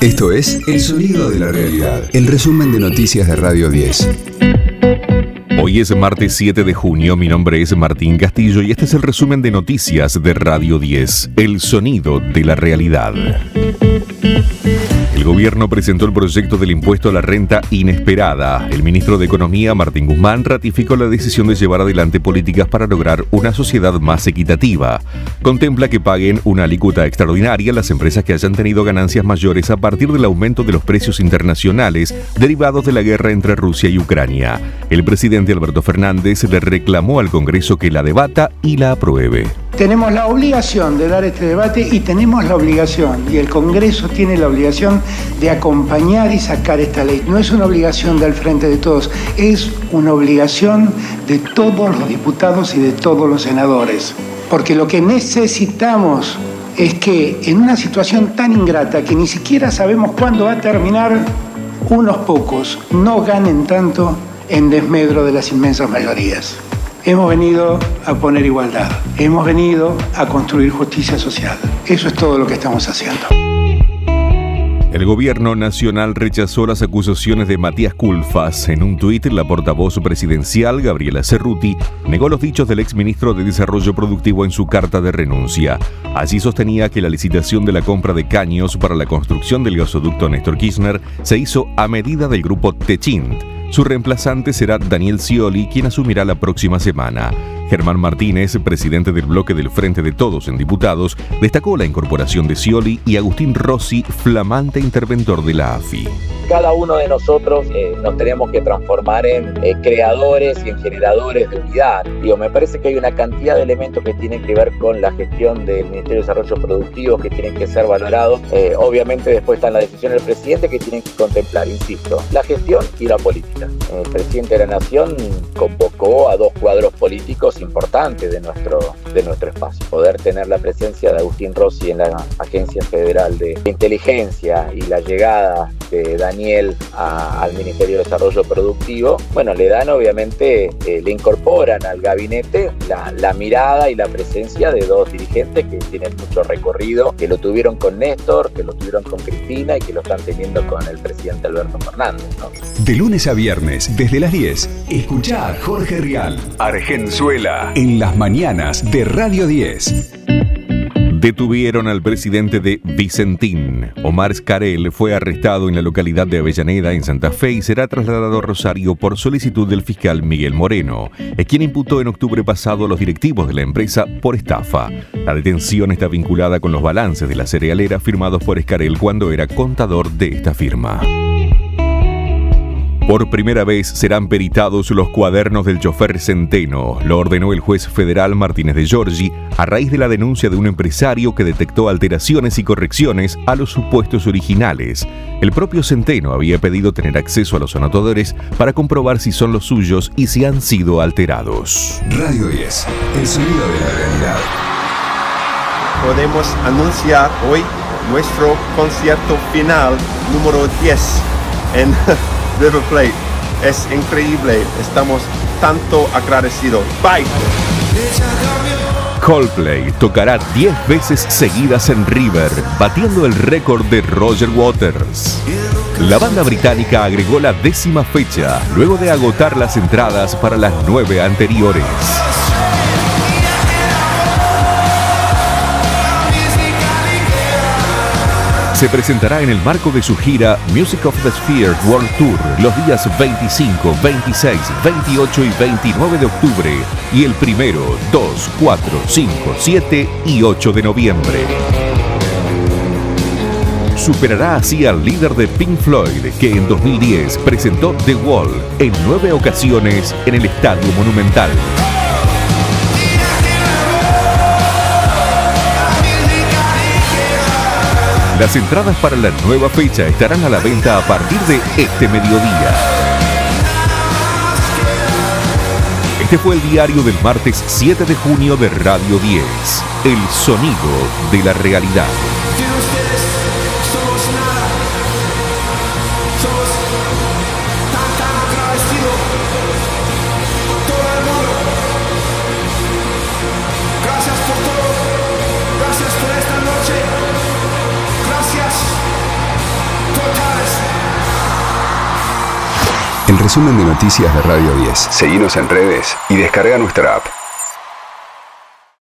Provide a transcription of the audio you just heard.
Esto es El Sonido de la Realidad, el resumen de noticias de Radio 10. Hoy es martes 7 de junio, mi nombre es Martín Castillo y este es el resumen de noticias de Radio 10, El Sonido de la Realidad. El gobierno presentó el proyecto del impuesto a la renta inesperada. El ministro de Economía, Martín Guzmán, ratificó la decisión de llevar adelante políticas para lograr una sociedad más equitativa. Contempla que paguen una alícuota extraordinaria las empresas que hayan tenido ganancias mayores a partir del aumento de los precios internacionales derivados de la guerra entre Rusia y Ucrania. El presidente Alberto Fernández le reclamó al Congreso que la debata y la apruebe. Tenemos la obligación de dar este debate y tenemos la obligación, y el Congreso tiene la obligación de acompañar y sacar esta ley. No es una obligación del Frente de Todos, es una obligación de todos los diputados y de todos los senadores. Porque lo que necesitamos es que en una situación tan ingrata que ni siquiera sabemos cuándo va a terminar, unos pocos no ganen tanto en desmedro de las inmensas mayorías. Hemos venido a poner igualdad, hemos venido a construir justicia social. Eso es todo lo que estamos haciendo. El gobierno nacional rechazó las acusaciones de Matías Culfas. En un tuit, la portavoz presidencial, Gabriela Cerruti, negó los dichos del exministro de Desarrollo Productivo en su carta de renuncia. Allí sostenía que la licitación de la compra de caños para la construcción del gasoducto Néstor Kirchner se hizo a medida del grupo Techint su reemplazante será Daniel Scioli, quien asumirá la próxima semana. Germán Martínez, presidente del bloque del Frente de Todos en Diputados, destacó la incorporación de Scioli y Agustín Rossi, flamante interventor de la AFI cada uno de nosotros eh, nos tenemos que transformar en eh, creadores y en generadores de unidad. Digo, me parece que hay una cantidad de elementos que tienen que ver con la gestión del Ministerio de Desarrollo Productivo que tienen que ser valorados. Eh, obviamente después están las decisiones del presidente que tienen que contemplar, insisto, la gestión y la política. El presidente de la Nación convocó a dos cuadros políticos importantes de nuestro, de nuestro espacio. Poder tener la presencia de Agustín Rossi en la Agencia Federal de Inteligencia y la llegada Daniel al Ministerio de Desarrollo Productivo, bueno, le dan obviamente, eh, le incorporan al gabinete la, mirada y la presencia de dos dirigentes que tienen mucho recorrido, que lo tuvieron con Néstor, que lo tuvieron con Cristina y que lo están teniendo con el presidente Alberto Fernández. De lunes a viernes, desde las 10, escuchar Jorge Rial, Argenzuela, en las mañanas de Radio 10. Detuvieron al presidente de Vicentín. Omar Scarel fue arrestado en la localidad de Avellaneda, en Santa Fe, y será trasladado a Rosario por solicitud del fiscal Miguel Moreno, quien imputó en octubre pasado a los directivos de la empresa por estafa. La detención está vinculada con los balances de la cerealera firmados por Scarel cuando era contador de esta firma. Por primera vez serán peritados los cuadernos del chofer Centeno. Lo ordenó el juez federal Martínez de Giorgi a raíz de la denuncia de un empresario que detectó alteraciones y correccionnes a los supuestos originales. El propio Centeno había pedido tener acceso a los anotadores para comprobar si son los suyos y si han sido alterados. Radio 10, el sonido de la realidad. Podemos anunciar hoy nuestro concierto final número 10 en River Plate. Es increíble, estamos tanto agradecidos. Bye. Coldplay tocará 10 veces seguidas en River, batiendo el récord de Roger Waters. La banda británica agregó la décima fecha, luego de agotar las entradas para las nueve anteriores. Se presentará en el marco de su gira Music of the Sphere World Tour los días 25, 26, 28 y 29 de octubre y el primero, 2, 4, 5, 7 y 8 de noviembre. Superará así al líder de Pink Floyd, que en 2010 presentó The Wall en nueve ocasiones en el Estadio Monumental. Las entradas para la nueva fecha estarán a la venta a partir de este mediodía. Este fue el diario del martes 7 de junio de Radio 10, El Sonido de la Realidad. El resumen de noticias de Radio 10. Seguimos en redes y descarga nuestra app.